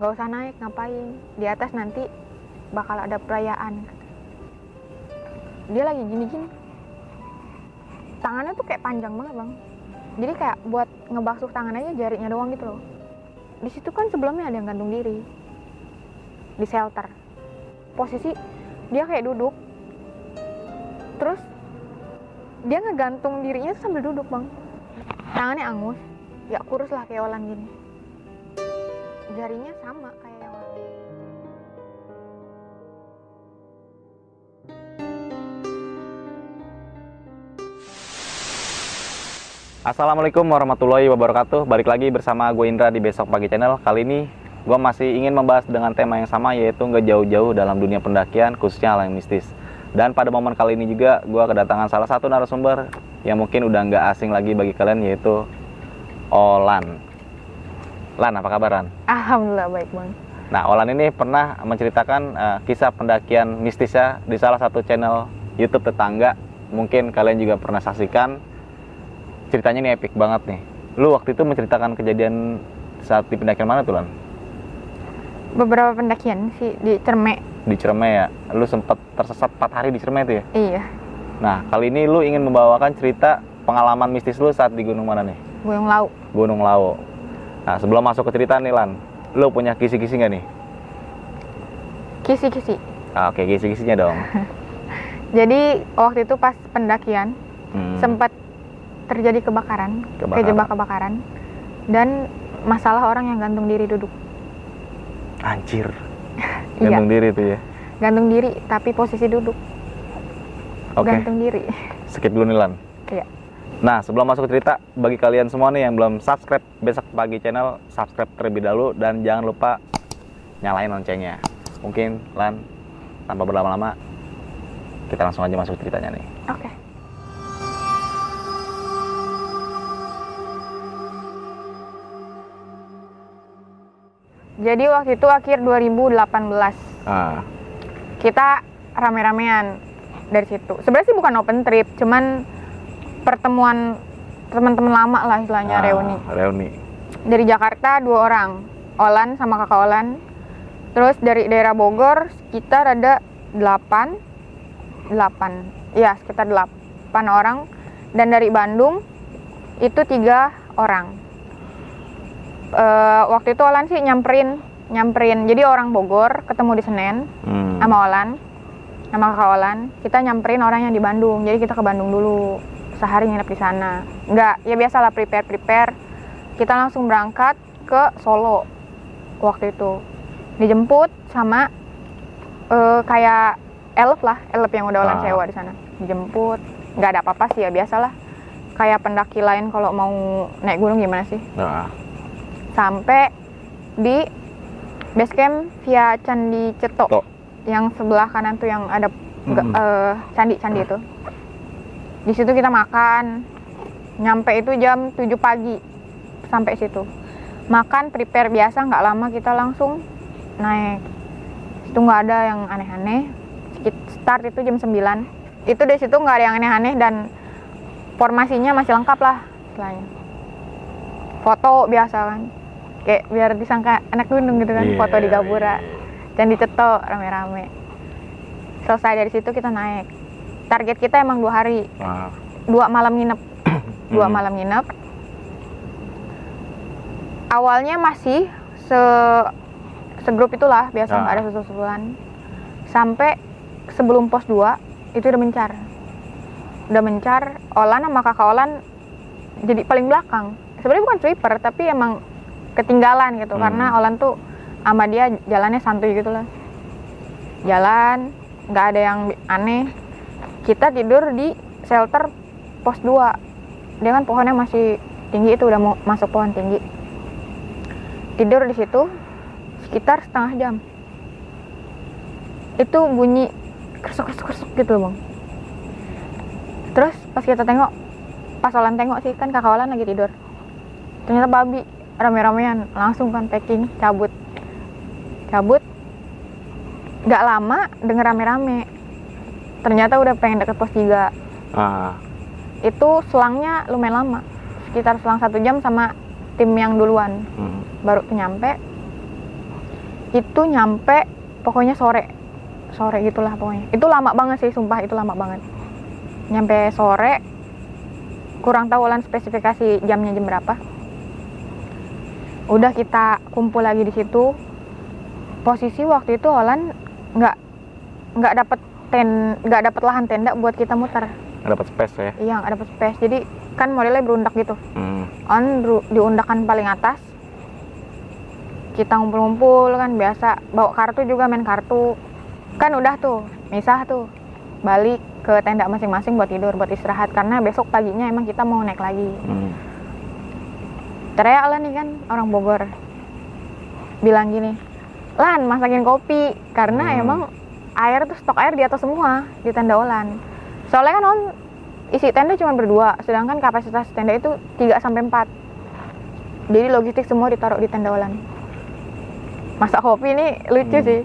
nggak usah naik ngapain? Di atas nanti bakal ada perayaan. Dia lagi gini-gini. Tangannya tuh kayak panjang banget bang. Jadi kayak buat ngebasuh tangan aja jarinya doang gitu loh. Di situ kan sebelumnya ada yang gantung diri. Di shelter. Posisi dia kayak duduk. Terus dia ngegantung dirinya sambil duduk bang. Tangannya angus. Ya kurus lah kayak olan gini jarinya sama kayak yang orang Assalamualaikum warahmatullahi wabarakatuh. Balik lagi bersama gue Indra di Besok Pagi Channel. Kali ini gue masih ingin membahas dengan tema yang sama Yaitu nggak jauh-jauh dalam dunia pendakian khususnya hal yang mistis. Dan pada momen kali ini juga gue kedatangan salah satu narasumber Yang mungkin udah nggak asing lagi bagi kalian yaitu Olan Lan apa kabaran? alhamdulillah baik bang Nah Olan ini pernah menceritakan eh, kisah pendakian mistisnya di salah satu channel YouTube tetangga Mungkin kalian juga pernah saksikan ceritanya ini epic banget nih. Lu waktu itu menceritakan kejadian saat di pendakian mana tuh Lan? beberapa pendakian sih di Cerme Di Ciremai ya. Lu sempat tersesat 4 hari di Ciremai itu ya. iya Nah, kali ini lu ingin membawakan cerita pengalaman mistis lu saat di gunung mana nih? Gunung Lau Gunung Lawu. Nah, sebelum masuk ke cerita nih Lan, lu punya kisi-kisi nggak nih? kisi-kisi Ah, Oke, kisi-kisinya dong. jadi waktu itu pas pendakian Hmm. sempat terjadi kebakaran, Kebakaran. kejebak kebakaran dan masalah orang yang gantung diri duduk Anjir. Iya. Gantung diri tuh ya. gantung diri tapi posisi duduk Oke. gantung diri skip dulu nih Lan. Iya. Nah, sebelum masuk ke cerita, bagi kalian semua nih yang belum subscribe Besok Pagi channel, subscribe terlebih dahulu dan jangan lupa nyalain loncengnya. Mungkin Lan, tanpa berlama-lama, kita langsung aja masuk ke ceritanya nih. oke jadi waktu itu akhir 2018 Ah, kita rame-ramean dari situ. Sebenarnya sih bukan open trip, cuman pertemuan teman-teman lama lah istilahnya ah, reuni. Reuni. Dari Jakarta dua orang, Olan sama kakak Olan. Terus dari daerah Bogor sekitar ada 8 8. Iya, sekitar 8 orang dan dari Bandung itu tiga orang. Eh, waktu itu Olan sih nyamperin nyamperin jadi orang Bogor ketemu di Senen Hmm. sama Olan sama kakak Olan kita nyamperin orang yang di Bandung jadi kita ke Bandung dulu sehari nginep di sana. Nggak ya biasalah prepare prepare kita langsung berangkat ke Solo waktu itu. Dijemput sama eh, kayak elf lah elf yang udah Olan Ah. sewa di sana. Dijemput. Nggak ada apa-apa sih ya biasalah. Kayak pendaki lain kalau mau naik gunung gimana sih? Nah, sampai di base camp via Candi Ceto Tok. yang sebelah kanan tuh yang ada nggak, Mm-mm. eh, candi-candi itu. Di situ kita makan. Nyampe itu jam 7 pagi sampai situ. Makan prepare biasa nggak lama kita langsung naik. Itu nggak ada yang aneh-aneh. Start itu jam 9. Itu dari situ nggak ada yang aneh-aneh dan formasinya masih lengkap lah istilahnya. Foto biasa kan. Kayak biar disangka anak gunung gitu kan, Iya, foto di Gapura. iya. Dan dicetok rame-rame. Selesai dari situ kita naik. Target kita emang dua hari, ah. dua malam nginep, dua Hmm. malam nginep. Awalnya masih se segrup itulah biasa nggak Ah. ada susul-susulan. Sampai sebelum pos 2 itu udah mencar. Udah mencar, Olan sama kakak Olan jadi paling belakang. Sebenarnya bukan sweeper tapi emang ketinggalan gitu Hmm. karena Olan tuh sama dia jalannya santuy gitu lah. Jalan, nggak ada yang aneh. Kita tidur di shelter pos 2. Dia kan pohonnya masih tinggi itu udah mau masuk pohon tinggi. Tidur di situ sekitar setengah jam. Itu bunyi kersuk kersuk kersuk gitu bang. Terus pas kita tengok, pas Olan tengok sih kan kakak Olan lagi tidur. Ternyata babi rame-ramean langsung kan packing cabut cabut nggak lama denger rame-rame ternyata udah pengen deket pos 3 Ah. itu selangnya lumayan lama sekitar selang satu jam sama tim yang duluan. Hmm. baru nyampe itu nyampe pokoknya sore. Sore gitulah pokoknya. Itu lama banget sih sumpah itu lama banget. Nyampe sore kurang tahu Olan spesifikasi jamnya jam berapa. Udah kita kumpul lagi di situ. Posisi waktu itu Olan nggak nggak dapet ten nggak dapet lahan tenda buat kita muter. Nggak dapat space ya. iya nggak dapet space. Jadi kan modelnya berundak gitu. Hmm. on diundakan paling atas. Kita ngumpul-ngumpul kan biasa. Bawa kartu juga main kartu. Kan udah tuh misah tuh. Balik ke tenda masing-masing buat tidur buat istirahat. Karena besok paginya emang kita mau naik lagi. Hmm. teriak lah nih kan orang Bogor. Bilang gini Lan masakin kopi. Karena Hmm. emang air tuh stok air di atas semua di tenda Olan. Soalnya kan on isi tenda cuma berdua sedangkan kapasitas tenda itu 3 sampai 4 jadi logistik semua ditaruh di tenda Olan. Masak kopi ini lucu Hmm. sih.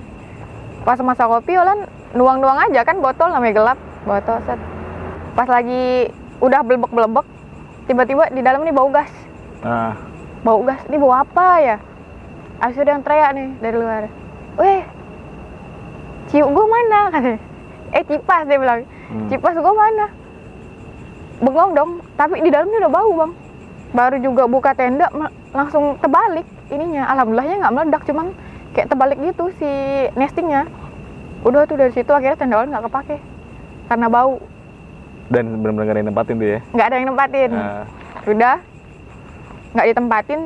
Pas masak kopi Olan nuang-nuang aja kan botol namanya gelap botol set. Pas lagi udah belebek-belebek tiba-tiba di dalam ini bau gas. Nah, bau gas ini bau apa ya? Ada yang teriak nih dari luar. Weh ciuk gue mana? Katanya eh cipas dia bilang. Hmm. cipas gue mana? Bengong dong tapi di dalamnya udah bau bang. Baru juga buka tenda langsung terbalik ininya. Alhamdulillahnya nggak meledak cuman kayak terbalik gitu si nestingnya. Udah tuh dari situ akhirnya tenda nggak kepake karena bau. Dan benar-benar nggak ada yang nempatin tuh ya. nggak ada yang nempatin. Nah, udah. Nggak ditempatin.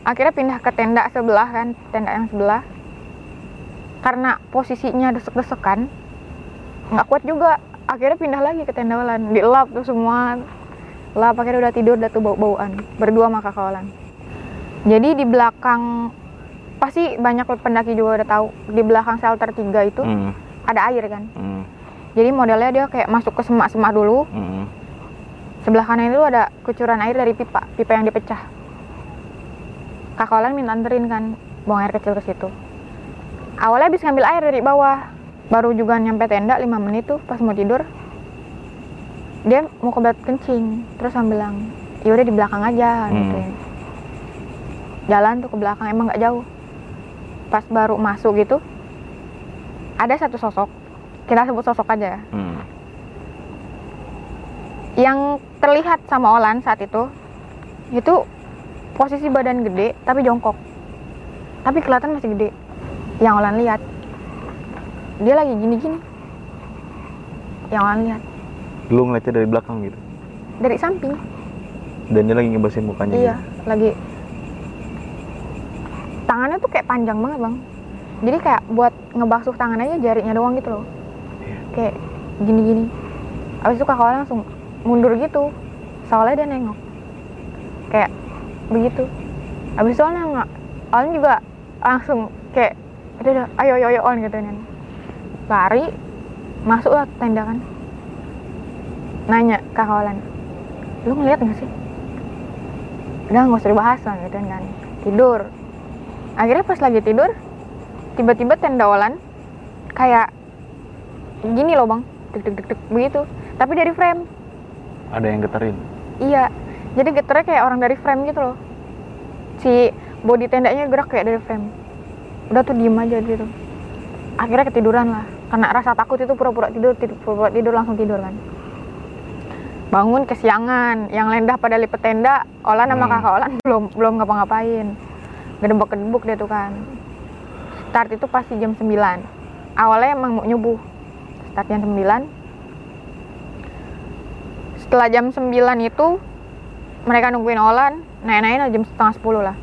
Akhirnya pindah ke tenda sebelah kan tenda yang sebelah karena posisinya desek-desekan nggak kuat juga akhirnya pindah lagi ke tenda Olan dilap tuh semua lap akhirnya udah tidur udah tuh bau-bauan berdua sama kakak Olan jadi di belakang pasti banyak pendaki juga udah tahu di belakang shelter 3 itu hmm. ada air kan Hmm. jadi modelnya dia kayak masuk ke semak-semak dulu Hmm. Sebelah kanan itu ada kucuran air dari pipa, pipa yang dipecah. Kakak Olan minta anterin kan, buang air kecil ke situ. Awalnya habis ngambil air dari bawah, baru juga nyampe tenda 5 menit tuh pas mau tidur. Dia mau kebelet kencing, terus sambil bilang, yaudah di belakang aja Hmm. gitu. Jalan tuh ke belakang, emang nggak jauh. Pas baru masuk gitu, ada satu sosok, kita sebut sosok aja ya Hmm. yang terlihat sama Olan saat itu itu posisi badan gede tapi jongkok tapi kelihatan masih gede yang Olan lihat. Dia lagi gini-gini. Yang Olan lihat. Lu ngeliatnya dari belakang gitu. dari samping. Dan dia lagi ngebasin mukanya. iya gitu. lagi. Tangannya tuh kayak panjang banget bang. Jadi kayak buat ngebasuh tangan aja jarinya doang gitu loh. Iya. kayak gini-gini. Abis itu kakak langsung mundur gitu. Soalnya dia nengok. Kayak begitu. Abis itu Olan nggak Olan juga langsung kayak udah udah. Ayo ayo ayo Olan gitu kan lari masuk lah ke tenda kan. Nanya kakak Olan. Lu ngeliat nggak sih? Udah nggak usah dibahas lah gitu kan. Tidur. Akhirnya pas lagi tidur tiba-tiba tenda Olan kayak gini loh bang. Deg deg deg deg begitu. Tapi dari frame. Ada yang getarin. iya. Jadi getarnya kayak orang dari frame gitu loh. Si body tendanya gerak kayak dari frame udah tuh diem aja gitu. Akhirnya ketiduran lah. Karena rasa takut itu pura-pura tidur pura-pura tidur langsung tidur kan. Bangun kesiangan. Yang lendah pada lipet tenda Olan sama Hmm. kakak Olan belum belum ngapa-ngapain. Gedebak-gedebuk dia tuh kan. Start itu pasti jam 9 awalnya emang mau nyubuh. Start jam 9 setelah jam 9 itu mereka nungguin Olan. Naik-naik jam setengah 10 lah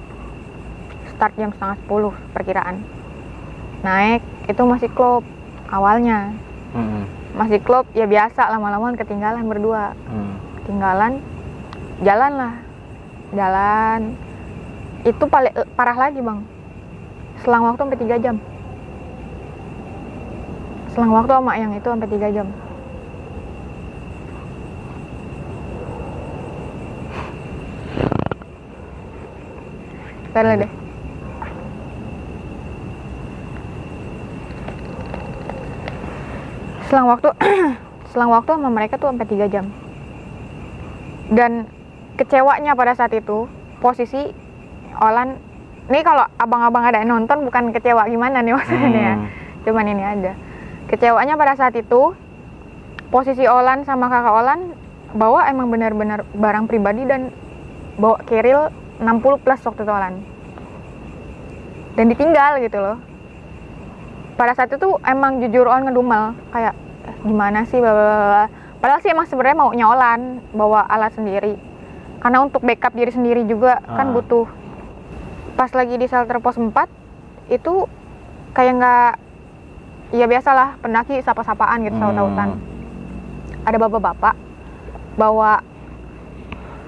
start jam setengah 10 perkiraan. Naik itu masih klub awalnya. Hmm. masih klub ya biasa lama-lama ketinggalan berdua. Hmm. ketinggalan jalan lah jalan. Itu paling parah lagi bang. Selang waktu sampai 3 jam. Selang waktu sama yang itu sampai 3 jam. Bentar deh selang waktu selang waktu sama mereka tuh sampai 3 jam dan kecewanya pada saat itu posisi Olan Ini kalau abang-abang ada yang nonton bukan kecewa gimana nih maksudnya ya. Hmm. Cuman ini aja. Kecewanya pada saat itu posisi Olan sama kakak Olan bawa emang benar-benar barang pribadi dan bawa keril 60 plus waktu itu Olan. Dan ditinggal gitu loh. Pada saat itu emang jujur Olan ngedumel kayak "Eh, gimana sih bla bla bla, bla." Padahal sih emang sebenarnya mau nyolan bawa alat sendiri. Karena untuk backup diri sendiri juga kan Ah. butuh. Pas lagi di shelter pos 4 itu kayak nggak ya biasalah pendaki sapa-sapaan gitu saut-sautan Hmm. ada bapak-bapak bawa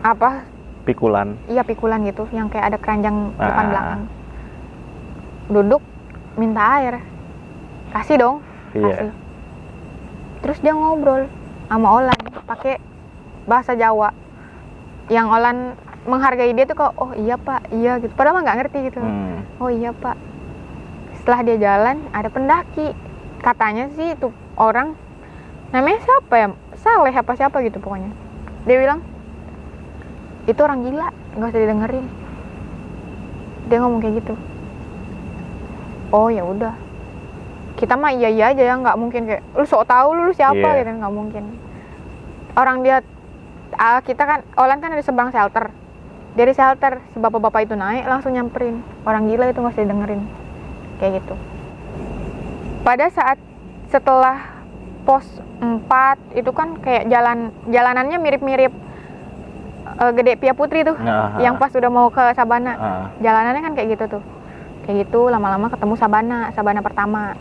apa Pikulan. iya pikulan gitu yang kayak ada keranjang depan Ah. belakang duduk minta air kasih dong kasih Iya. terus dia ngobrol sama Olan pakai bahasa Jawa yang Olan menghargai dia tuh kok oh iya pak iya gitu padahal mah nggak ngerti gitu Hmm. Oh iya pak. Setelah dia jalan ada pendaki. Katanya sih itu orang namanya siapa ya? Saleh apa siapa gitu pokoknya. Dia bilang itu orang gila, nggak usah didengerin. Dia ngomong kayak gitu. Oh ya udah. Kita mah iya iya aja ya, nggak mungkin kayak lu sok tahu lu, lu siapa? Iya. gitu nggak mungkin. Orang dia ah, kita kan Olan kan ada seberang shelter. Dari shelter si bapak-bapak itu naik langsung nyamperin. Orang gila itu nggak usah dengerin kayak gitu. Pada saat setelah pos 4 itu kan kayak jalan jalanannya mirip-mirip eh, Gede Pia Putri tuh Nah, yang pas udah mau ke Sabana. Ah. jalanannya kan kayak gitu tuh. Kayak gitu lama-lama ketemu Sabana Sabana pertama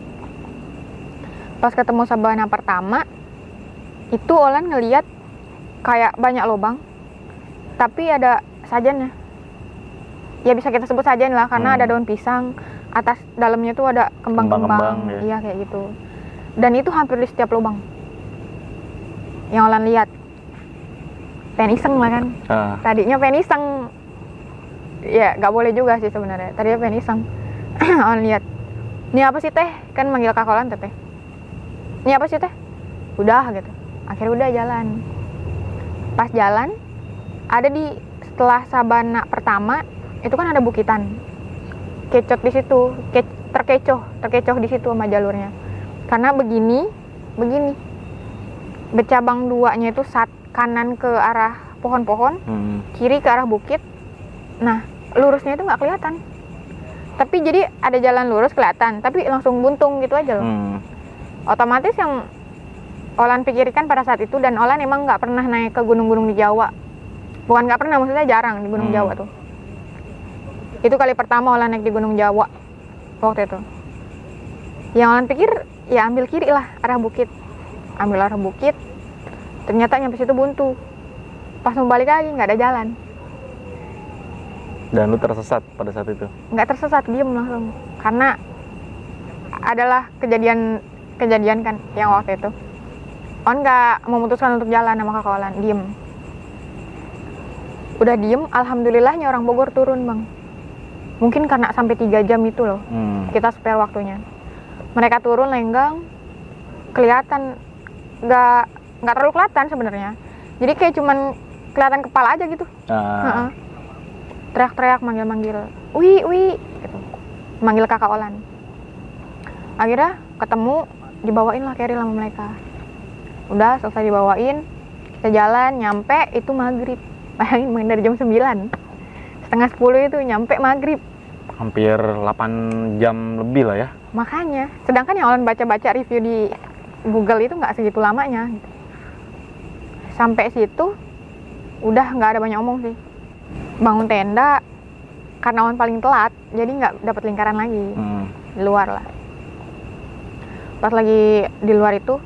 pas ketemu Sabana pertama itu Olan ngeliat kayak banyak lubang tapi ada sajannya ya bisa kita sebut sajan lah karena Hmm. ada daun pisang atas dalamnya tuh ada kembang-kembang ya. iya kayak gitu. Dan itu hampir di setiap lubang yang Olan lihat. Pengen iseng lah kan. Ah. tadinya pengen iseng. Ya nggak boleh juga sih sebenarnya. Tadinya pengen iseng. On lihat ini apa sih teh? Kan manggil kakak Olan teteh ini apa sih teh udah gitu akhirnya udah jalan pas jalan ada di setelah Sabana pertama itu kan ada bukitan kecot di situ ke- terkecoh terkecoh di situ sama jalurnya karena begini begini bercabang duanya itu saat kanan ke arah pohon-pohon Hmm. kiri ke arah bukit. Nah, lurusnya itu nggak kelihatan. Tapi jadi ada jalan lurus kelihatan, tapi langsung buntung gitu aja loh. Hmm. Otomatis yang Olan pikirkan pada saat itu dan Olan emang nggak pernah naik ke gunung-gunung di Jawa. Bukan nggak pernah, maksudnya jarang di Gunung Hmm. Jawa tuh. Itu kali pertama Olan naik di Gunung Jawa waktu itu. Yang Olan pikir ya ambil kiri lah arah bukit. Ambil arah bukit. Ternyata nyampe situ buntu. Pas mau balik lagi nggak ada jalan. Dan lu tersesat pada saat itu. nggak tersesat diem langsung karena adalah kejadian kejadian kan yang waktu itu. On nggak memutuskan untuk jalan sama kakak Olan diem. Udah diem alhamdulillahnya orang Bogor turun bang. Mungkin karena sampai tiga jam itu loh Hmm. kita spare waktunya. Mereka turun lenggang kelihatan nggak nggak terlalu kelihatan sebenarnya. Jadi kayak cuman kelihatan kepala aja gitu. Ah. Teriak-teriak manggil-manggil wi wi gitu. Manggil kakak Olan. Akhirnya ketemu dibawain lah keril sama mereka. Udah selesai dibawain kita jalan nyampe itu maghrib. Bayangin main dari jam 9 setengah 10 itu nyampe maghrib. Hampir 8 jam lebih lah ya. makanya sedangkan yang Olan baca-baca review di Google itu nggak segitu lamanya. Sampai situ udah nggak ada banyak omong sih. Bangun tenda karena Olan paling telat jadi nggak dapat lingkaran lagi. Hmm. di luar lah pas lagi di luar itu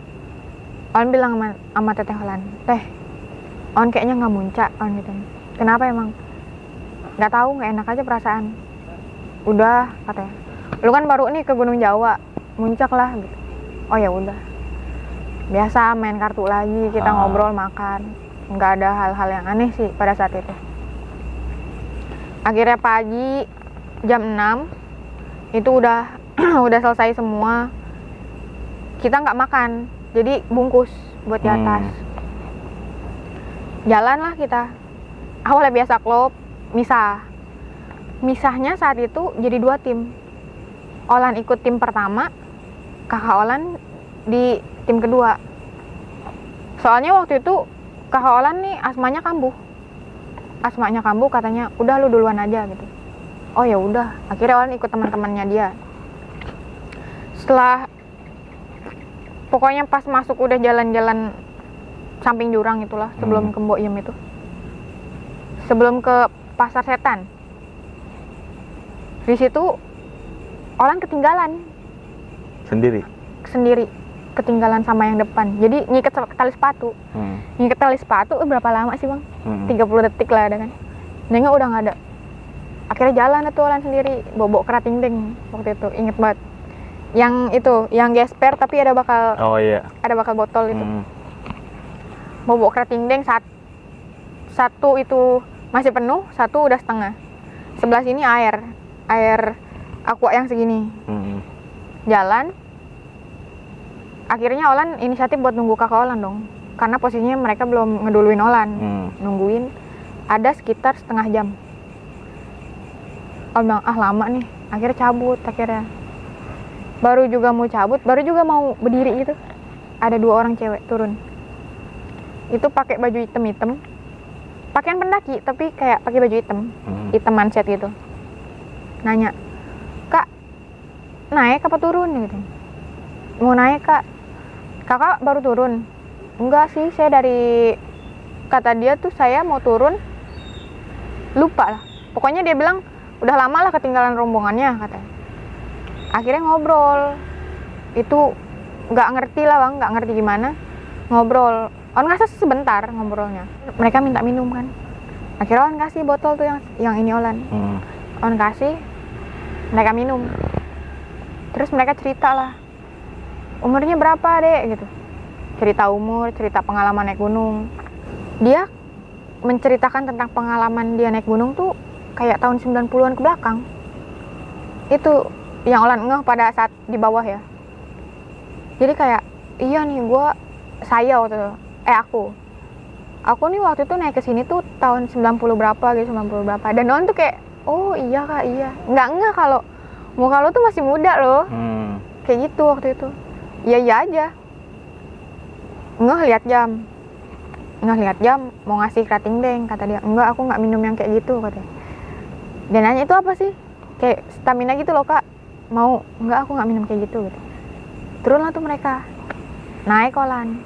On bilang sama, sama teteh Olan teh On kayaknya nggak muncak On gitu. Kenapa emang? Nggak tahu nggak enak aja perasaan. Udah katanya. Lu kan baru nih ke Gunung Jawa muncak lah gitu. Oh ya udah. Biasa main kartu lagi kita Ah. ngobrol makan. Nggak ada hal-hal yang aneh sih pada saat itu. Akhirnya pagi jam 6 itu udah udah selesai semua kita nggak makan jadi bungkus buat di Hmm. atas. Jalan lah kita. Awalnya biasa klop misah. Misahnya saat itu jadi dua tim. Olan ikut tim pertama kakak Olan di tim kedua. Soalnya waktu itu kakak Olan nih asmanya kambuh. Asmanya kambuh katanya udah lu duluan aja gitu. Oh ya udah. Akhirnya Olan ikut teman-temannya dia. Setelah pokoknya pas masuk udah jalan-jalan samping jurang itulah sebelum Hmm. ke Mbok Yem itu. Sebelum ke pasar setan. Di situ orang ketinggalan. Sendiri. sendiri. Ketinggalan sama yang depan. Jadi ngiket se- tali sepatu. Hmm. ngiket tali sepatu eh, berapa lama sih bang? Hmm. 30 detik lah ada kan. Nengok udah nggak ada. Akhirnya jalan tuh Olan sendiri. Bobok kerating ding waktu itu. Inget banget yang itu yang gesper tapi ada bakal Oh iya. ada bakal botol itu. Hmm. bobok kerating ding saat satu itu masih penuh satu udah setengah. Sebelah sini air air aqua yang segini. Hmm. jalan. Akhirnya Olan inisiatif buat nunggu kakak Olan dong. Karena posisinya mereka belum ngeduluin Olan. Hmm. nungguin ada sekitar setengah jam. Olan bilang ah lama nih. Akhirnya cabut akhirnya baru juga mau cabut baru juga mau berdiri gitu. Ada dua orang cewek turun. Itu pakai baju hitam hitam pakaian pendaki tapi kayak pakai baju hitam. Hmm. hitam manset gitu. Nanya kak naik apa turun? Gitu mau naik kak. Kakak baru turun. Enggak sih saya dari kata dia tuh saya mau turun. Lupa lah. Pokoknya dia bilang udah lama lah ketinggalan rombongannya katanya akhirnya ngobrol. Itu nggak ngerti lah bang. Nggak ngerti gimana. Ngobrol. On ngasih sebentar ngobrolnya. Mereka minta minum kan. Akhirnya on kasih botol tuh yang yang ini olan. Hmm. on kasih mereka minum. Terus mereka cerita lah umurnya berapa dek? Gitu. Cerita umur cerita pengalaman naik gunung. Dia menceritakan tentang pengalaman dia naik gunung tuh kayak tahun 90-an ke belakang. Itu yang olan ngeh pada saat di bawah ya. Jadi kayak iya nih gua saya waktu itu eh aku. Aku nih waktu itu naik ke sini tuh tahun 90 berapa gitu 90 berapa. Dan on tuh kayak oh iya kak iya. Nggak nggak kalau muka lo tuh masih muda loh. Hmm. kayak gitu waktu itu. Iya iya aja. Nggak lihat jam. Nggak lihat jam mau ngasih kerating deng kata dia. Enggak aku nggak minum yang kayak gitu katanya dia nanya itu apa sih? Kayak stamina gitu loh kak mau enggak aku nggak minum kayak gitu gitu. Turunlah tuh mereka. Naik kolan.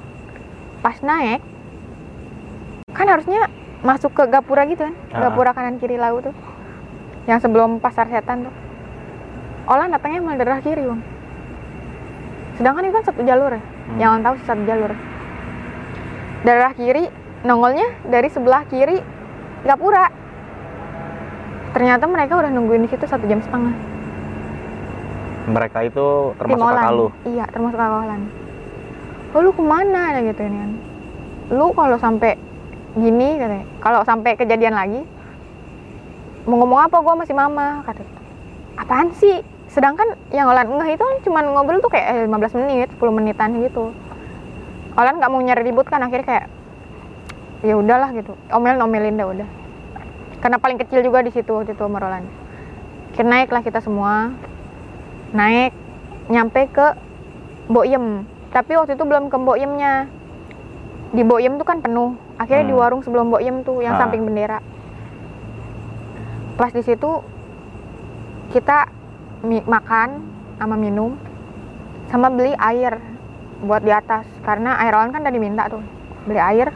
Pas naik kan harusnya masuk ke gapura gitu kan? Ah. gapura kanan kiri laut tuh. Yang sebelum pasar setan tuh. Olan datangnya malah darah kiri bang sedangkan itu kan satu jalur ya. Hmm. yang tahu satu jalur. Darah kiri nongolnya dari sebelah kiri gapura. Ternyata mereka udah nungguin di situ satu jam setengah Mereka itu termasuk Tim Olan. kakak lu. Iya, termasuk kakak Olan. Oh, lu ke mana ada gitu ini kan. Lu kalau sampai gini katanya, kalau sampai kejadian lagi mau ngomong apa gua masih mama kata. Apaan sih? Sedangkan yang Olan enggak itu cuma ngobrol tuh kayak eh, 15 menit, 10 menitan gitu. Olan nggak mau nyari ribut kan akhirnya kayak ya udahlah gitu. Omelin omelin dah udah. Karena paling kecil juga di situ waktu itu Olan. Akhirnya naiklah kita semua naik nyampe ke Boyem tapi waktu itu belum ke Boyemnya di Boyem tuh kan penuh. Akhirnya di Hmm. warung sebelum Boyem tuh yang Ah. samping bendera. Pas di situ kita makan sama minum sama beli air buat di atas. Karena air on kan tadi minta tuh beli air.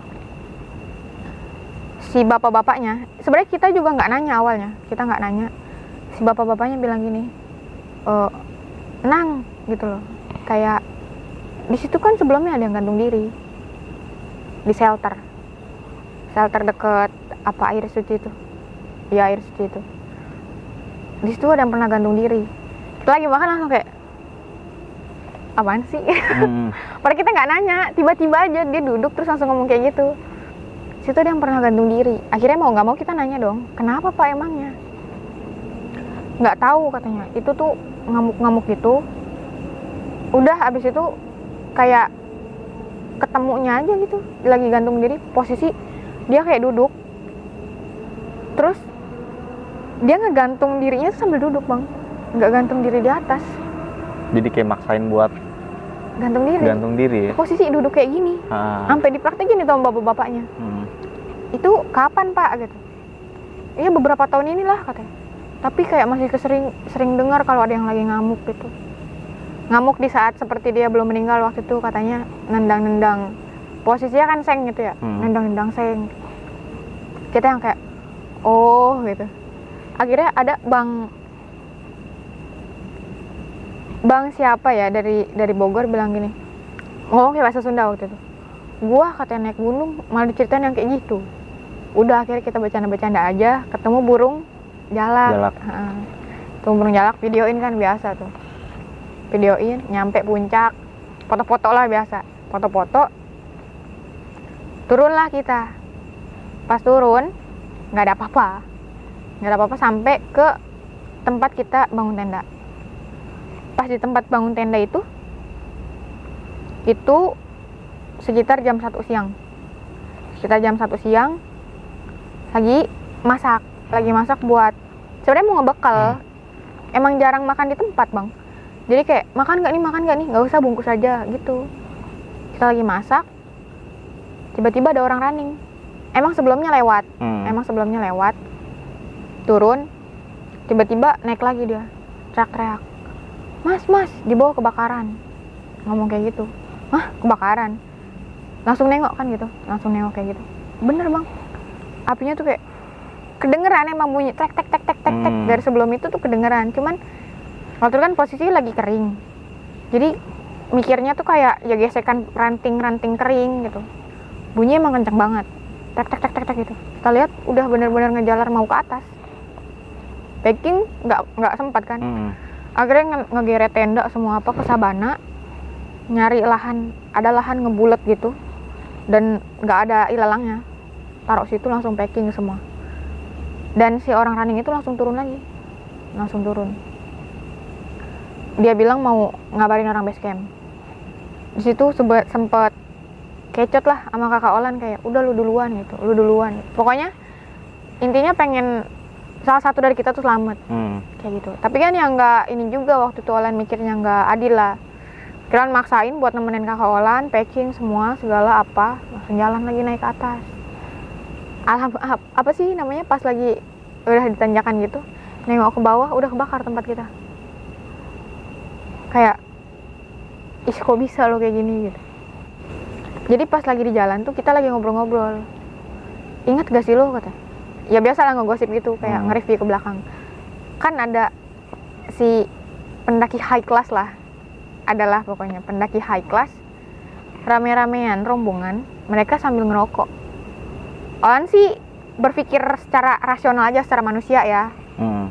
Si bapak-bapaknya sebenarnya kita juga nggak nanya awalnya kita nggak nanya. Si bapak-bapaknya bilang gini "Eh, nang gitu loh kayak di situ kan sebelumnya ada yang gantung diri di shelter shelter deket apa air suci itu ya air suci itu di situ ada yang pernah gantung diri kita lagi makan langsung kayak apaan sih Hmm. Padahal kita nggak nanya, tiba-tiba aja dia duduk terus langsung ngomong kayak gitu. Situ ada yang pernah gantung diri. Akhirnya mau nggak mau kita nanya dong, kenapa pak emangnya? Nggak tahu katanya. Itu tuh ngamuk-ngamuk gitu. Udah abis itu kayak ketemunya aja gitu, lagi gantung diri. Posisi dia kayak duduk. Terus dia ngegantung dirinya sambil duduk bang nggak gantung diri di atas Jadi kayak maksain buat gantung diri gantung diri ya. posisi duduk kayak gini Ah. sampai dipraktekin itu sama bapak-bapaknya Hmm. itu kapan pak gitu iya beberapa tahun inilah katanya tapi kayak masih kesering sering dengar kalau ada yang lagi ngamuk gitu. Ngamuk di saat seperti dia belum meninggal waktu itu katanya nendang-nendang. Posisinya kan seng gitu ya Hmm. nendang-nendang seng. Kita yang kayak oh gitu. Akhirnya ada bang bang siapa ya dari dari Bogor bilang gini ngomong kayak bahasa Sunda waktu itu. Gua katanya naik gunung malah diceritain yang kayak gitu. Udah akhirnya kita bercanda-bercanda aja ketemu burung jalak, Jalak. Burung jalak videoin kan biasa tuh. Videoin nyampe puncak. Foto-foto lah biasa. Foto-foto turunlah kita. Pas turun nggak ada apa-apa. Nggak ada apa-apa sampai ke tempat kita bangun tenda. Pas di tempat bangun tenda itu itu sekitar jam 1 siang. Sekitar jam 1 siang lagi masak lagi masak buat sebenarnya mau ngebekal. Emang jarang makan di tempat bang. Jadi kayak makan nggak nih makan nggak nih? Nggak usah bungkus aja gitu. Kita lagi masak tiba-tiba ada orang running. Emang sebelumnya lewat. Hmm. emang sebelumnya lewat. Turun tiba-tiba naik lagi dia. Teriak-teriak mas mas di bawah kebakaran. Ngomong kayak gitu Hah kebakaran? Langsung nengok kan gitu langsung nengok kayak gitu. Bener bang. Apinya tuh kayak kedengeran emang bunyi tek tek tek tek tek tek. Hmm. dari sebelum itu tuh kedengeran cuman waktu itu kan posisi lagi kering. Jadi mikirnya tuh kayak ya gesekan ranting-ranting kering gitu. Bunyi emang kenceng banget. Tek tek tek tek tek gitu. Kita lihat udah bener-bener ngejalar mau ke atas. Packing nggak nggak sempat kan. Hmm. akhirnya nge ngegeret tenda semua apa ke sabana nyari lahan ada lahan ngebulet gitu. Dan nggak ada ilalangnya. Taruh situ langsung packing semua dan si orang running itu langsung turun lagi. Langsung turun. Dia bilang mau ngabarin orang base camp. Di situ sempet kecot lah sama kakak Olan kayak udah lu duluan gitu. Lu duluan. Pokoknya intinya pengen salah satu dari kita tuh selamat. Hmm. kayak gitu. Tapi kan yang nggak ini juga waktu itu Olan mikirnya nggak adil lah. Kirain maksain buat nemenin kakak Olan packing semua segala apa langsung jalan lagi naik ke atas Alham, ap- apa sih namanya pas lagi udah di tanjakan gitu nengok ke bawah udah kebakar tempat kita. Kayak ih kok bisa lo kayak gini? gitu. Jadi pas lagi di jalan tuh kita lagi ngobrol-ngobrol. Ingat gak sih lo? kata. Ya biasa lah ngegosip gitu kayak Hmm. nge-review ke belakang. Kan ada si pendaki high class lah. Adalah pokoknya pendaki high class rame-ramean rombongan mereka sambil ngerokok Olan sih berpikir secara rasional aja secara manusia ya. Hmm.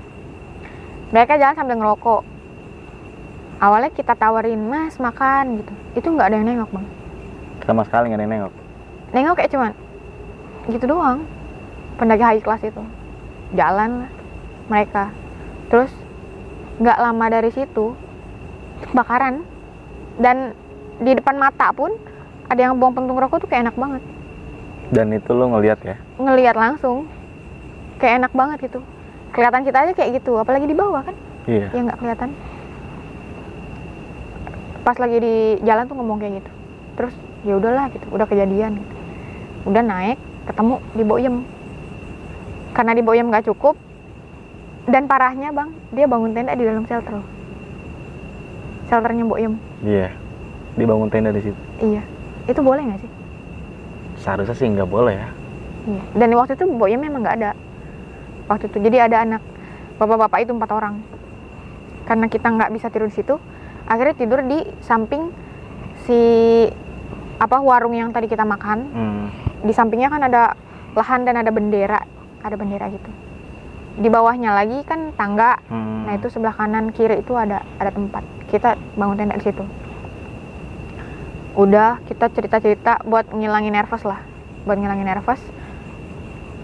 mereka jalan sambil ngerokok. Awalnya kita tawarin mas makan gitu. Itu nggak ada yang nengok bang. Sama sekali nggak ada yang nengok. nengok kayak cuman gitu doang. Pendaki high class itu. Jalan lah mereka. Terus nggak lama dari situ kebakaran. Dan di depan mata pun ada yang buang puntung rokok tuh kayak enak banget Dan itu lo ngeliat ya. ngelihat langsung. Kayak enak banget gitu. Kelihatan kita aja kayak gitu apalagi di bawah kan? Iya. ya nggak kelihatan. Pas lagi di jalan tuh ngomong kayak gitu. Terus ya udahlah gitu. Udah kejadian. Gitu. udah naik ketemu di Boyem. Karena di Boyem nggak cukup dan parahnya bang dia bangun tenda di dalam shelter. Shelternya Boyem. Iya. Dibangun tenda di situ. iya. Itu boleh nggak sih Seharusnya sih nggak boleh ya. Iya. Dan waktu itu Boyem memang nggak ada. Waktu itu jadi ada anak bapak-bapak itu empat orang. Karena kita nggak bisa tidur di situ, akhirnya tidur di samping si apa warung yang tadi kita makan. Hmm. Di sampingnya kan ada lahan dan ada bendera, ada bendera gitu. Di bawahnya lagi kan tangga. Hmm. Nah itu sebelah kanan kiri itu ada ada tempat. Kita bangun tenda di situ. Udah kita cerita-cerita buat ngilangin nervous lah, buat ngilangin nervous.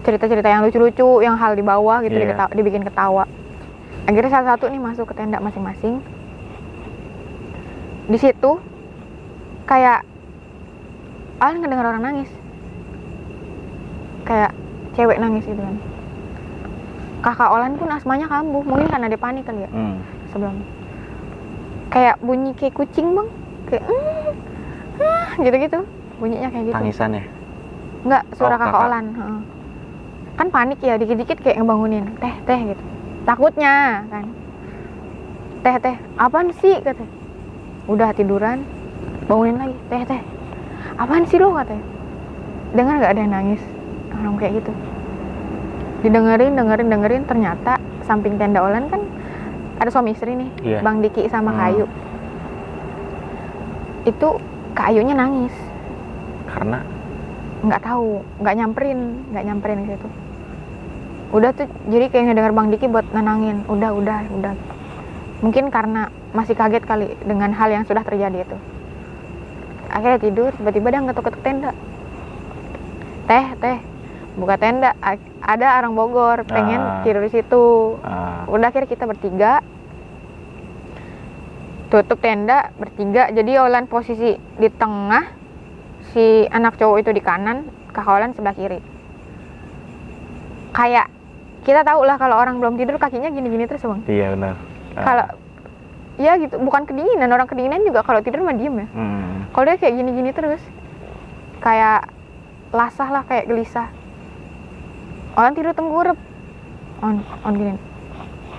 Cerita-cerita yang lucu-lucu, yang hal di bawah gitu Iya. diketawa- dibikin ketawa. Akhirnya salah satu nih masuk ke tenda masing-masing. Di situ kayak Alan ngedenger orang nangis. Kayak cewek nangis gitu kan. kakak Olan pun asmanya kambuh mungkin karena dia panik kali ya Hmm. sebelum kayak bunyi kayak kucing bang kayak "Mm, ah," gitu-gitu bunyinya kayak gitu Tangisan ya? Enggak, suara Oh, kakak. Olan. Kan panik ya, dikit-dikit kayak ngebangunin. Teh, teh gitu. Takutnya kan. Teh, teh. Apaan sih katanya. Udah tiduran, bangunin lagi. Teh, teh. Apaan sih lo katanya. Dengar nggak ada yang nangis. Orang kayak gitu. Didengerin, dengerin, dengerin. Ternyata samping tenda Olan kan ada suami istri nih. Iya. Bang Diki sama Hmm. Kayu. Itu Kayunya nangis. Karena? Nggak tahu nggak nyamperin nggak nyamperin ke situ. Udah tuh jadi kayak ngedenger bang Diki buat nenangin udah udah udah. Mungkin karena masih kaget kali dengan hal yang sudah terjadi itu. Akhirnya tidur tiba-tiba dia ngetuk-ketuk tenda. Teh teh buka tenda ada orang Bogor pengen Ah. tidur di situ. Ah, udah akhirnya kita bertiga tutup tenda bertiga jadi Olan posisi di tengah si anak cowok itu di kanan kakak Olan sebelah kiri. Kayak kita tahu lah kalau orang belum tidur kakinya gini-gini terus bang. Iya benar. Ah, kalau ya gitu bukan kedinginan orang kedinginan juga kalau tidur mah diem ya. Hmm. kalau dia kayak gini-gini terus kayak lasah lah kayak gelisah. Orang tidur tengkurap on on gini.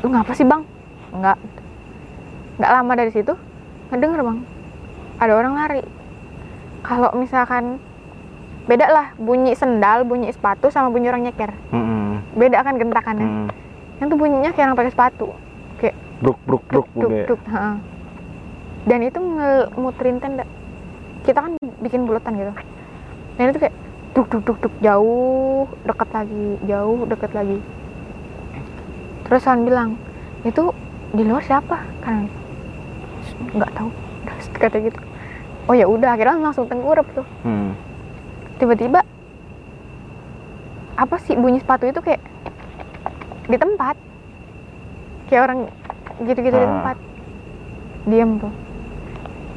Lu ngapa sih bang? Enggak nggak lama dari situ ngedenger bang. Ada orang lari. Kalau misalkan beda lah bunyi sendal bunyi sepatu sama bunyi orang nyeker. Hmm. beda kan gentakannya. Hmm. yang tuh bunyinya kayak orang pakai sepatu. Kayak Bruk bruk bruk gitu ya. duk heeh. dan itu ngemuterin tenda. Kita kan bikin bulutan gitu. Dan itu kayak duk duk duk duk jauh deket lagi jauh deket lagi. Terus Han bilang itu di luar siapa? Kan nggak tahu. Kata gitu. Oh ya udah akhirnya langsung tengkurap tuh. Hmm. tiba-tiba apa sih bunyi sepatu itu kayak di tempat. Kayak orang gitu-gitu di Ah. tempat. Diam tuh.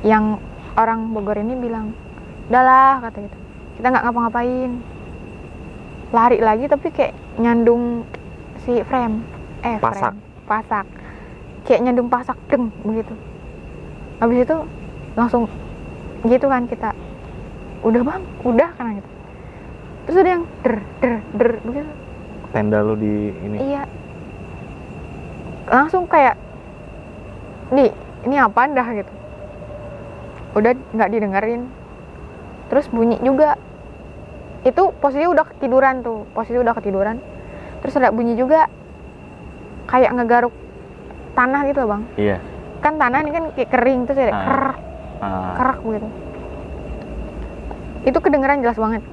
Yang orang Bogor ini bilang udahlah kata gitu. Kita nggak ngapa-ngapain. Lari lagi tapi kayak nyandung si frame. Eh Pasak. frame. Pasak. Kayak nyandung pasak deng begitu habis itu langsung gitu kan kita udah bang udah kan gitu. Terus ada yang der der der begitu. Tenda lu di ini. iya. Langsung kayak nih ini apa dah? gitu. Udah nggak didengerin. Terus bunyi juga. Itu posisi udah ketiduran tuh posisi udah ketiduran. Terus ada bunyi juga kayak ngegaruk tanah gitu bang. Iya. Kan tanah ini kan kayak kering terus ada Ah. kerak Ah. kerak begitu itu kedengeran jelas banget.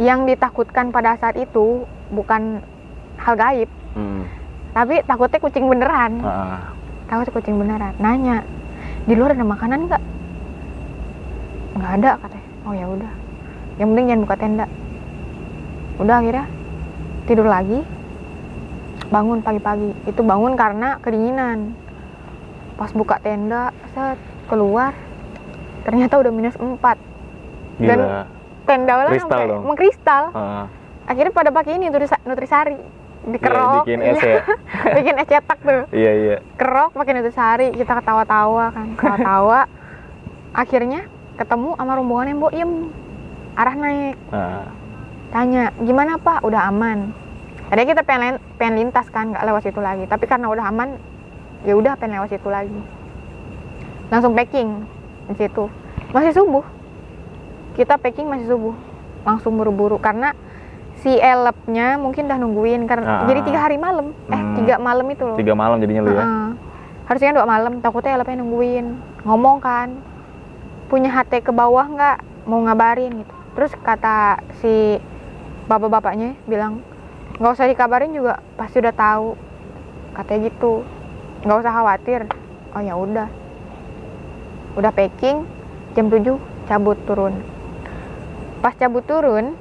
Yang ditakutkan pada saat itu bukan hal gaib Hmm. tapi takutnya kucing beneran. Ah. takut kucing beneran. Nanya di luar ada makanan nggak? Nggak ada katanya. Oh ya udah. Yang penting jangan buka tenda. Udah akhirnya tidur lagi bangun pagi-pagi. Itu bangun karena kedinginan pas buka tenda set keluar ternyata udah minus 4 Dan Gila. tenda orang Kristal sampai dong. mengkristal Ah. akhirnya pada pakai ini nutrisa- nutrisari dikerok bikin es ya. bikin es cetak tuh iya iya. kerok pakai nutrisari kita ketawa-tawa kan ketawa-tawa akhirnya ketemu sama rombongan yang boim arah naik Ah. tanya gimana pak udah aman tadi kita pengen pengen lintas kan nggak lewat situ lagi tapi karena udah aman ya udah pengen lewat situ lagi langsung packing di situ masih subuh kita packing masih subuh langsung buru-buru karena si elepnya mungkin udah nungguin karena Ah. jadi tiga hari malam eh Hmm. tiga malam itu loh Tiga malam jadinya lu ya. Heeh. Harusnya dua malam, takutnya LP nungguin. Ngomong kan, punya HT ke bawah nggak? Mau ngabarin gitu. Terus kata si bapak-bapaknya bilang, nggak usah dikabarin juga, pasti udah tahu. Katanya gitu, nggak usah khawatir. Oh ya udah, udah packing, jam 7 cabut turun. Pas cabut turun,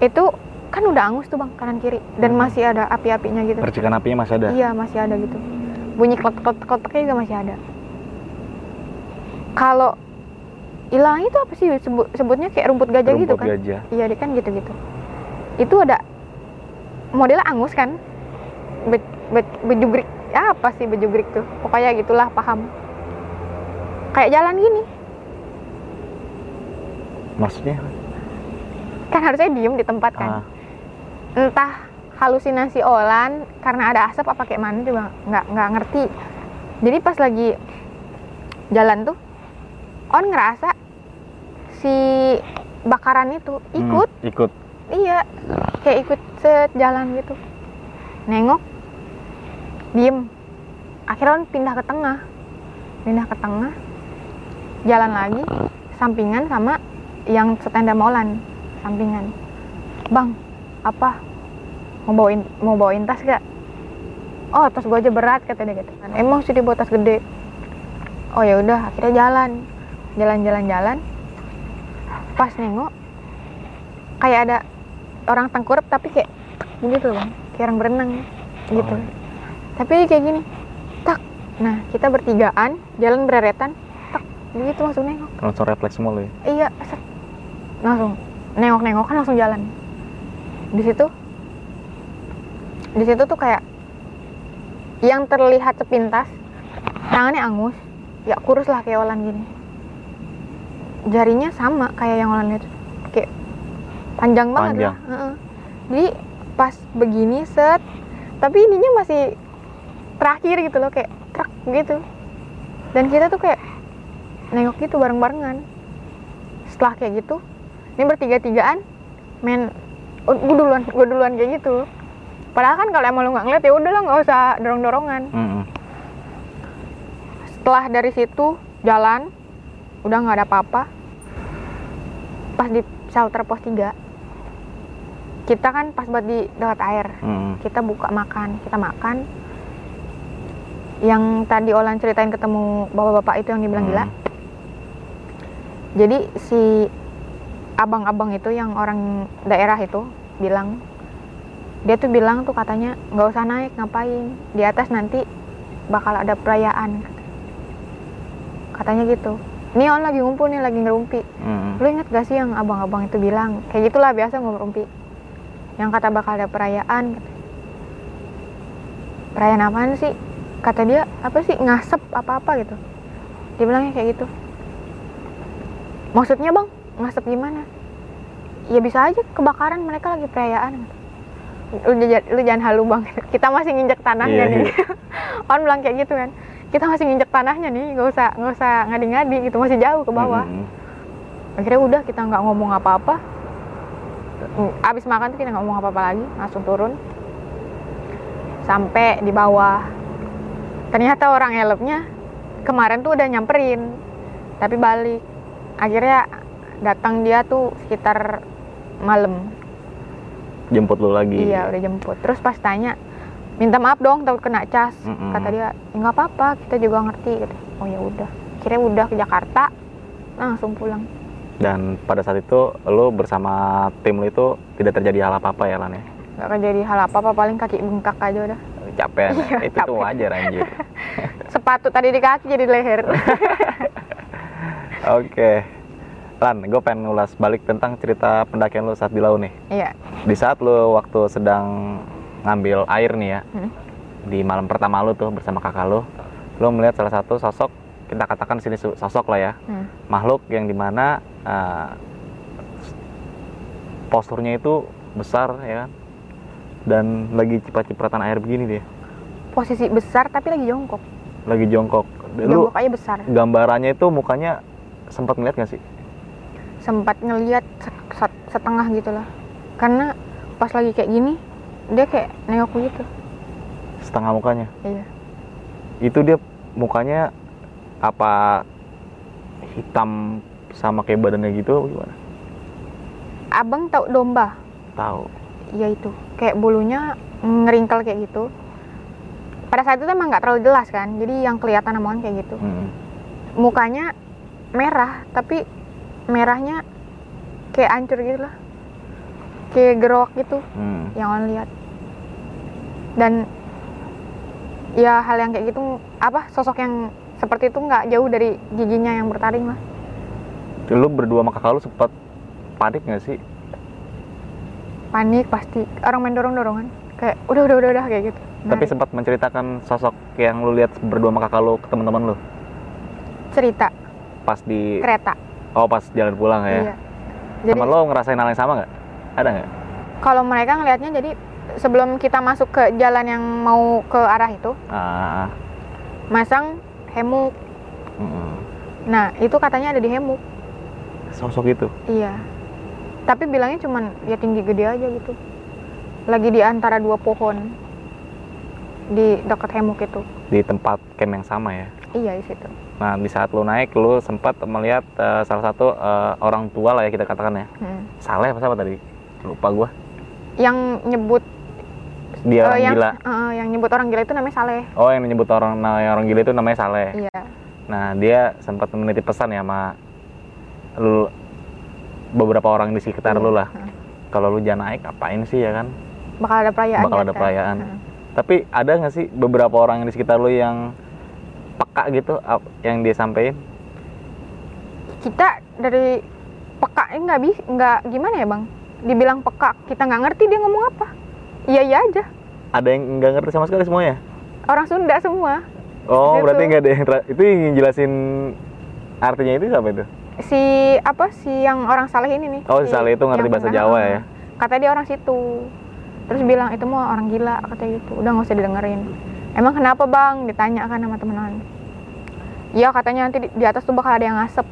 itu kan udah angus tuh bang kanan kiri dan Hmm. masih ada api-apinya gitu. Percikan apinya masih ada. Iya masih ada gitu. Bunyi kletek-kleteknya juga masih ada. Kalau hilang itu apa sih sebut, sebutnya kayak rumput gajah gitu Rumput kan? gajah. Iya dia kan gitu-gitu. Itu ada modelnya angus kan? be, be- bejugrik ya apa sih bejugrik tuh? Pokoknya gitulah paham. Kayak jalan gini. Maksudnya? kan harusnya diem di tempat kan. Ah, entah halusinasi Olan karena ada asap apa kayak mana juga nggak nggak ngerti. Jadi pas lagi jalan tuh On ngerasa si bakaran itu hmm, ikut. ikut. iya kayak ikut set jalan gitu. Nengok diem. Akhirnya On pindah ke tengah. Pindah ke tengah. Jalan lagi. Sampingan sama yang setenda Molan sampingan. Bang apa? Mau bawain mau bawain tas gak? Oh tas gua aja berat kata dia gitu kan. Emang sih dia bawa tas gede. Oh ya udah akhirnya jalan. Jalan jalan jalan. Pas nengok kayak ada orang tengkurap tapi kayak begitu bang. Kayak orang berenang gitu. Oh. Tapi kayak gini tak. Nah kita bertigaan jalan bereretan tak. Begitu langsung nengok. Langsung refleks semua lu ya. iya set. langsung. Nengok nengok kan langsung jalan. Di situ di situ tuh kayak yang terlihat sepintas tangannya angus ya kurus lah kayak Olan gini. Jarinya sama kayak yang Olan lihat. Kayak panjang banget Panjang. lah. Heeh. jadi pas begini set. Tapi ininya masih terakhir gitu loh kayak truk gitu. Dan kita tuh kayak nengok gitu bareng-barengan. Setelah kayak gitu ini bertiga-tigaan main gue duluan gue duluan kayak gitu. Padahal kan kalau emang lu nggak ngeliat ya udahlah nggak usah dorong-dorongan. Mm-mm. setelah dari situ jalan udah nggak ada apa-apa. Pas di shelter pos 3 kita kan pas buat di dekat air. Mm-mm. kita buka makan kita makan yang tadi Olan ceritain ketemu bapak-bapak itu yang dibilang Hmm. gila jadi si abang-abang itu yang orang daerah itu bilang dia tuh bilang tuh katanya nggak usah naik ngapain? Di atas nanti bakal ada perayaan. Katanya gitu. Ini on lagi ngumpul nih lagi ngerumpi. Mm-mm. lu inget gak sih yang abang-abang itu bilang? Kayak gitulah biasa ngerumpi. Yang kata bakal ada perayaan. Perayaan apaan sih kata dia apa sih ngasep apa-apa gitu. Dia bilangnya kayak gitu. Maksudnya bang ngasep gimana? Ya bisa aja kebakaran mereka lagi perayaan. Lu, lu jangan halu bang. Kita masih nginjek tanahnya Iya, nih. on bilang kayak gitu kan. Kita masih nginjek tanahnya nih nggak usah nggak usah ngadi-ngadi gitu masih jauh ke bawah. Mm-mm. akhirnya udah kita nggak ngomong apa-apa. Mm, abis makan tuh kita nggak ngomong apa-apa lagi langsung turun. Sampai di bawah ternyata orang elopnya kemarin tuh udah nyamperin tapi balik. Akhirnya datang dia tuh sekitar malam. Jemput lu lagi. iya udah jemput. Terus pas tanya minta maaf dong takut kena cas. Mm-mm. kata dia "Ya, nggak apa-apa kita juga ngerti. Gitu. Oh ya udah. Akhirnya udah ke Jakarta langsung pulang. Dan pada saat itu lu bersama tim lu itu tidak terjadi hal apa-apa ya Lan ya? nggak jadi hal apa-apa paling kaki bengkak aja udah Capek. Iya, itu tuh capek. wajar anjir. sepatu tadi di kaki jadi leher Oke. Lan, gue pengen ngulas balik tentang cerita pendakian lu saat di laut nih. iya Di saat lu waktu sedang ngambil air nih ya, Hmm. di malam pertama lu tuh bersama kakak lu, lu melihat salah satu sosok, kita katakan sini sosok lah ya, Hmm. makhluk yang di mana eh, posturnya itu besar ya kan, dan lagi ciprat-cipratan air begini dia, posisi besar tapi lagi jongkok lagi jongkok. Lu jongkok aja besar gambarannya itu mukanya sempat ngeliat gak sih? sempat ngeliat se- se- setengah gitu lah karena pas lagi kayak gini dia kayak nengok gitu Setengah mukanya. iya itu dia mukanya apa hitam sama kayak badannya gitu gimana? abang tahu domba Tahu. Iya itu. Kayak bulunya ngeringkel kayak gitu. Pada saat itu emang nggak terlalu jelas kan. Jadi yang kelihatan amongan kayak gitu. Hmm. mukanya merah tapi merahnya kayak hancur gitu lah. Kayak gerok gitu Hmm. yang on lihat. Dan ya hal yang kayak gitu apa sosok yang seperti itu nggak jauh dari giginya yang bertaring lah. Lu berdua sama kakak lu sempat panik gak sih? Panik pasti orang main dorong dorongan kayak udah udah udah udah kayak gitu Tapi sempat menceritakan sosok yang lu lihat berdua sama kakak lu ke teman-teman lu cerita pas di kereta. oh pas jalan pulang ya. Iya. Jadi Temen lo ngerasain hal yang sama nggak? Ada nggak? kalau mereka ngelihatnya jadi sebelum kita masuk ke jalan yang mau ke arah itu Ah, masang hemuk. mm-mm. Nah itu katanya ada di hemuk. sosok itu. Iya. Tapi bilangnya cuman ya tinggi gede aja gitu. Lagi di antara dua pohon di dekat hemuk itu. di tempat camp yang sama ya. Iya di situ. Nah di saat lu naik lu sempat melihat eh, salah satu eh, orang tua lah ya kita katakan ya. Hmm. Saleh apa siapa tadi? Lupa gua. Yang nyebut Dia eh, orang yang gila. eh, yang nyebut orang gila itu namanya Saleh. Oh yang menyebut orang nah, yang orang gila itu namanya Saleh. Iya. Nah dia sempat menitip pesan ya sama lu beberapa orang di sekitar Iya. lu lah. Heeh. Kalau lu jangan naik apain sih ya kan? Bakal ada perayaan. Bakal ya ada kan? perayaan. Heeh. Tapi ada nggak sih beberapa orang yang di sekitar lu yang peka gitu yang dia sampein? Kita dari peka ini nggak bisa nggak gimana ya bang? Dibilang peka kita nggak ngerti dia ngomong apa. Iya iya aja. Ada yang nggak ngerti sama sekali semuanya? Orang Sunda semua. Oh, Gitu. berarti nggak ada yang itu yang jelasin artinya itu apa itu? Si apa si yang orang Saleh ini nih? Oh, si Saleh itu ngerti bahasa Jawa ya? Katanya dia orang situ. Terus bilang itu mau orang gila katanya gitu. Udah nggak usah didengerin. Emang kenapa bang? Ditanya kan sama temenan. Iya katanya nanti di, di atas tuh bakal ada yang ngasep.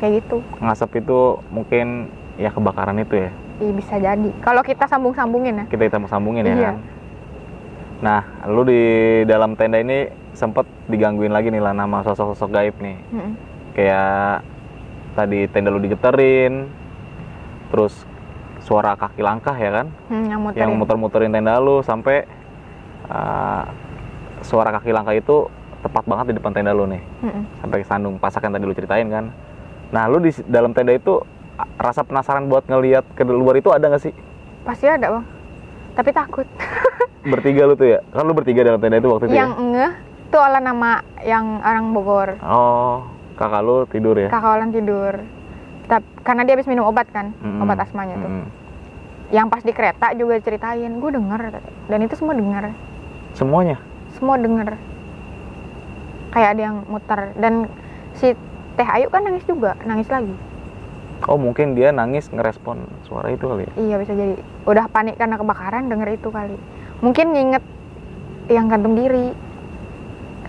Kayak gitu. Ngasep itu mungkin ya kebakaran itu ya. Iya bisa jadi. Kalau kita sambung-sambungin ya. Kita kita mau sambungin ya Iya. kan. Nah, lu di dalam tenda ini sempet digangguin lagi nih lah nama sosok-sosok gaib nih. Mm-mm. Kayak tadi tenda lu digeterin, terus suara kaki langkah ya kan, Hmm, yang muterin. yang muter-muterin tenda lu sampai uh, suara kaki langkah itu tepat banget di depan tenda lu nih. Mm-mm. sampai ke Sandung Pasak yang tadi lu ceritain kan. Nah, lu di dalam tenda itu rasa penasaran buat ngelihat ke luar itu ada nggak sih? Pasti ada bang. Tapi takut. Bertiga lu tuh ya? Kan lu bertiga dalam tenda itu waktu itu yang ya? tuh olah nama yang orang Bogor. Oh, kakak lu tidur ya? Kakak Olan tidur. Tapi karena dia habis minum obat kan, Mm-mm. obat asmanya tuh. Mm-mm. Yang pas di kereta juga ceritain, gue denger dan itu semua denger, Semuanya? semua denger. Kayak ada yang muter dan si Teh Ayu kan nangis juga, nangis lagi. Oh, mungkin dia nangis ngerespon suara itu kali ya? Iya bisa jadi. Udah panik karena kebakaran denger itu kali. Mungkin nginget yang gantung diri.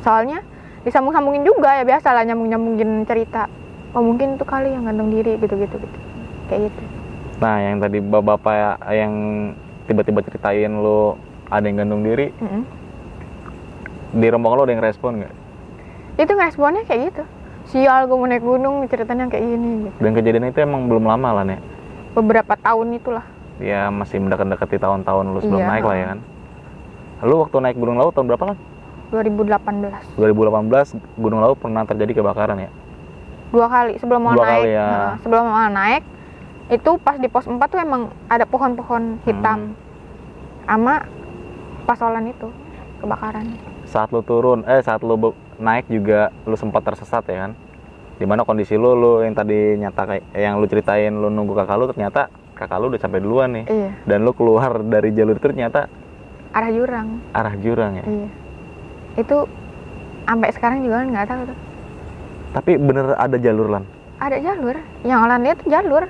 Soalnya disambung-sambungin juga ya biasa lah nyambung-nyambungin cerita. Oh mungkin itu kali yang gantung diri gitu-gitu gitu. Kayak gitu. Nah, yang tadi bapak ya, yang tiba-tiba ceritain lu ada yang gantung diri, Mm-mm. di rombongan lu ada yang respon nggak? Itu ngeresponnya kayak gitu. Sial gue mau naik gunung ceritanya kayak gini gitu. Dan kejadian itu emang belum lama lah nih. Beberapa tahun itulah. Ya masih mendekat-dekati tahun-tahun lu sebelum Iya. naik lah ya kan. Lu waktu naik Gunung Lawu tahun berapa kan? 2018 2018 Gunung Lawu pernah terjadi kebakaran ya. dua kali sebelum mau Dua naik kali ya. nah, sebelum mau naik itu pas di pos 4 tuh emang ada pohon-pohon hitam sama pasolan itu kebakaran Saat lu turun, eh saat lu naik juga lu sempat tersesat ya kan. Di mana kondisi lu, lu yang tadi nyata kayak yang lu ceritain lu nunggu kakak lu ternyata kakak lu udah sampai duluan nih. iya Dan lu keluar dari jalur itu ternyata arah jurang arah jurang ya. iya itu sampai sekarang juga kan nggak tahu tuh. Tapi bener ada jalur lan. ada jalur. Yang orang lihat jalur.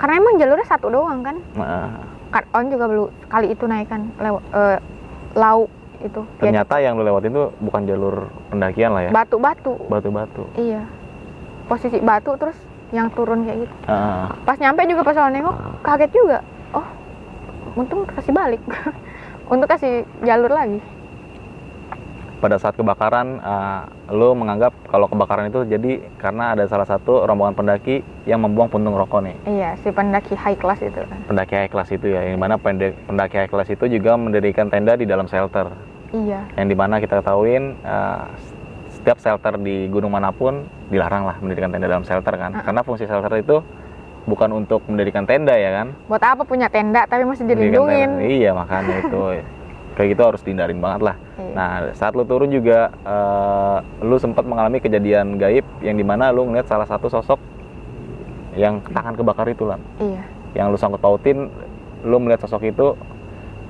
Karena emang jalurnya satu doang kan. Nah, kan on juga belum kali itu naik kan lewat eh, lauk itu. Ya, ternyata yang lu lewatin tuh bukan jalur pendakian lah ya. batu-batu. Batu-batu. iya. Posisi batu terus yang turun kayak gitu. Ah, pas nyampe juga pas awal nengok kaget juga. Oh untung kasih balik. Untuk kasih jalur lagi pada saat kebakaran uh, lo menganggap kalau kebakaran itu jadi karena ada salah satu rombongan pendaki yang membuang puntung rokok nih. Iya si pendaki high class itu. Kan pendaki high class itu ya yang mana pendaki high class itu juga mendirikan tenda di dalam shelter. Iya. Yang di mana kita ketahuin uh, setiap shelter di gunung mana pun dilarang lah mendirikan tenda dalam shelter kan. Uh-uh. karena fungsi shelter itu bukan untuk mendirikan tenda ya kan? Buat apa punya tenda tapi masih dilindungin tenda. iya makanya itu kayak gitu harus dihindarin banget lah Iya. Nah, saat lu turun juga, eh, lu sempat mengalami kejadian gaib yang di mana lu ngeliat salah satu sosok yang tangan kebakar itu lah. iya Yang lu sangkut pautin, lu melihat sosok itu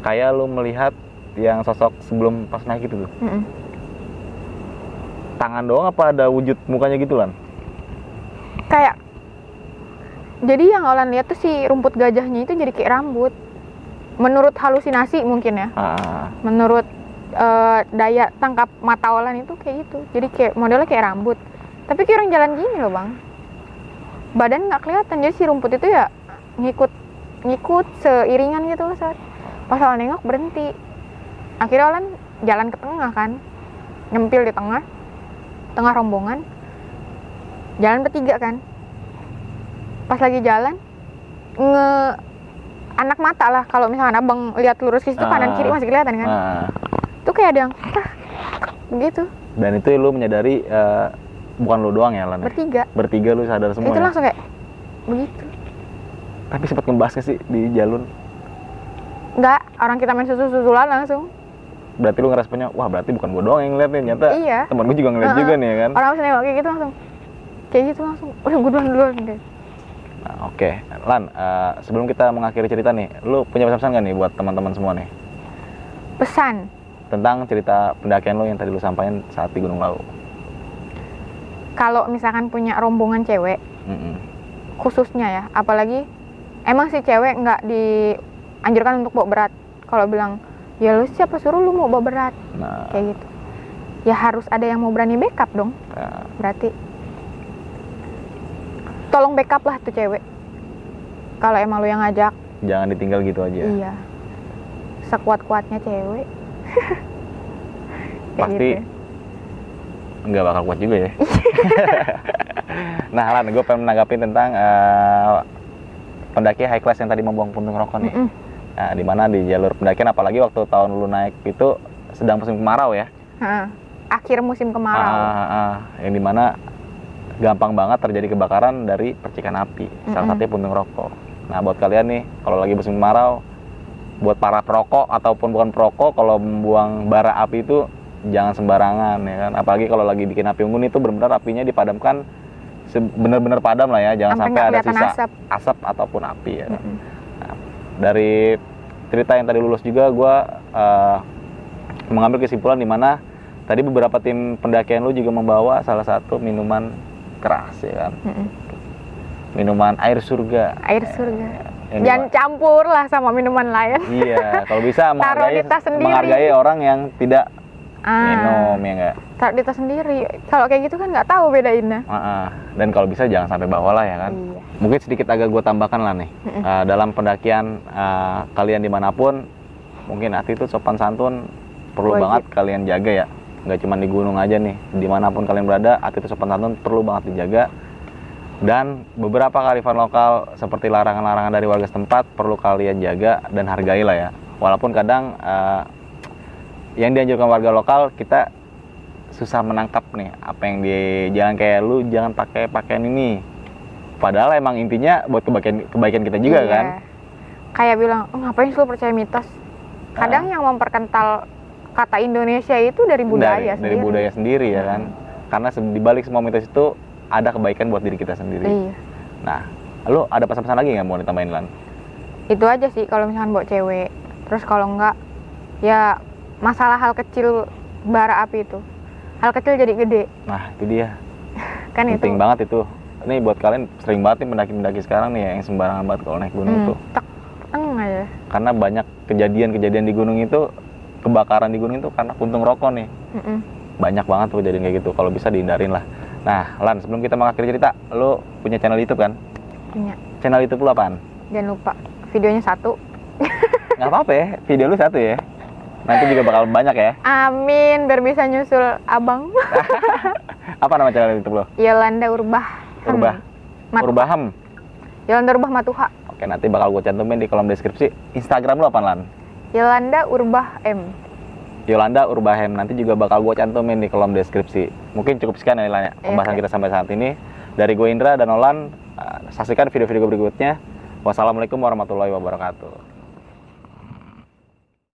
kayak lu melihat yang sosok sebelum pas naik itu tuh Mm-mm. tangan doang apa ada wujud mukanya gitu lan kayak jadi yang Olan lihat tuh si rumput gajahnya itu jadi kayak rambut menurut halusinasi mungkin ya. Ah, menurut eh, daya tangkap mata Olan itu kayak gitu. Jadi kayak modelnya kayak rambut. Tapi kayak orang jalan gini loh bang. Badan nggak kelihatan. Jadi si rumput itu ya ngikut ngikut seiringan gitu loh saat pas Olan nengok berhenti. Akhirnya Olan jalan ke tengah kan. Nyempil di tengah. Tengah rombongan. Jalan bertiga kan. Pas lagi jalan nge anak mata lah kalau misalkan abang lihat lurus ke situ kanan Ah. kiri masih kelihatan kan ah. tuh kayak ada yang begitu dan itu lu menyadari eh, bukan lu doang ya lan ya? bertiga bertiga lu sadar semua itu ya? langsung kayak begitu tapi sempat ngebahas sih di jalur nggak orang kita main susu susulan langsung berarti lu ngeresponsnya wah berarti bukan gua doang yang ngeliat nih nyata Iya. temen gua juga ngeliat Heeh. juga nih ya kan orang bisa nengok kayak gitu langsung kayak gitu langsung udah gue duluan duluan guys Nah, oke. Lan eh, sebelum kita mengakhiri cerita nih lu punya pesan-pesan nggak nih buat teman-teman semua nih? Pesan. Tentang cerita pendakian lu yang tadi lu sampaikan saat di Gunung Lau kalau misalkan punya rombongan cewek Mm-mm. khususnya ya apalagi emang si cewek nggak dianjurkan untuk bawa berat. Kalau bilang ya lu siapa suruh lu mau bawa berat? Nah, kayak gitu. Ya harus ada yang mau berani backup dong. Nah, berarti tolong backup lah tuh cewek. Kalau emang lu yang ngajak. Jangan ditinggal gitu aja iya. Sekuat kuatnya cewek. Pasti gitu. nggak bakal kuat juga ya? Nah lan gue pengen menanggapi tentang eh, pendaki high class yang tadi membuang puntung rokok nih. Mm-mm. Nah, di mana? Di jalur pendakian. Apalagi waktu tahun lu naik itu sedang musim kemarau ya. Heeh. akhir musim kemarau. Ah, ah, yang di mana gampang banget terjadi kebakaran dari percikan api. Salah Mm-mm. satunya puntung rokok. Nah, buat kalian nih, kalau lagi musim kemarau, buat para perokok ataupun bukan perokok, kalau membuang bara api itu jangan sembarangan ya kan. Apalagi kalau lagi bikin api unggun itu benar-benar apinya dipadamkan benar-benar padam lah ya, jangan Sampai sampai, ada sisa asap. asap ataupun api ya. kan. Mm-mm. dari cerita yang tadi lulus juga gue mengambil kesimpulan di mana tadi beberapa tim pendakian lu juga membawa salah satu minuman keras ya kan? Mm-mm. minuman air surga. Air surga. Yang jangan dima- campur lah sama minuman lain. Iya kalau bisa menghargai menghargai orang yang tidak ah. minum ya enggak taruh di tas sendiri. Kalau kayak gitu kan nggak tahu bedainnya. Dan kalau bisa jangan sampai bawa lah ya kan? Iya. Mungkin sedikit agak gue tambahkan lah nih. Mm-mm. Eh, dalam pendakian eh, kalian di mana pun mungkin attitude sopan santun perlu Wajib. banget kalian jaga ya nggak cuma di gunung aja nih di mana pun kalian berada attitude sopan santun perlu banget dijaga. Dan beberapa kearifan lokal seperti larangan-larangan dari warga setempat perlu kalian jaga dan hargai lah ya. Walaupun kadang eh, yang dianjurkan warga lokal kita susah menangkap nih apa yang di jangan kayak lu jangan pakai pakaian ini. Padahal emang intinya buat kebaikan kebaikan kita juga Iya. kan. Kayak bilang "Oh, ngapain sih lu percaya mitos? Kadang Ah. yang memperkental kata Indonesia itu dari budaya dari, dari sendiri. Hmm. budaya sendiri ya kan? Karena di balik semua mitos itu ada kebaikan buat diri kita sendiri. Iya. Nah lu ada pesan-pesan lagi nggak mau ditambahin lan? Itu aja sih kalau misalkan bawa cewek. Terus kalau enggak ya masalah hal kecil bara api itu. Hal kecil jadi gede. Nah itu dia. Kan penting itu. banget itu. Ini buat kalian sering banget nih pendaki-pendaki sekarang nih ya, yang sembarangan banget kalau naik gunung Hmm, tuh. tek teng aja. Karena banyak kejadian-kejadian di gunung itu kebakaran di gunung itu karena puntung rokok nih. Mm-mm. banyak banget tuh kejadian kayak gitu kalau bisa dihindarin lah. Nah Lan sebelum kita mengakhiri cerita lu punya channel YouTube kan? Punya. Channel YouTube lu apaan? Jangan lupa videonya satu. Nggak apa-apa ya video lu satu ya. Nanti juga bakal banyak ya. Amin biar bisa nyusul abang. Apa nama channel YouTube lu? Yolanda Urbah Urbah. Matuha. Urbahem Yolanda Urbah Matuha. Oke nanti bakal gue cantumin di kolom deskripsi. Instagram lu apaan Lan Yolanda Urbah M. Yolanda Urbahem nanti juga bakal gue cantumin di kolom deskripsi. Mungkin cukup sekian ya Lan, ya, pembahasan kita sampai saat ini. Dari gue Indra dan Olan uh, saksikan video-video berikutnya. Wassalamualaikum warahmatullahi wabarakatuh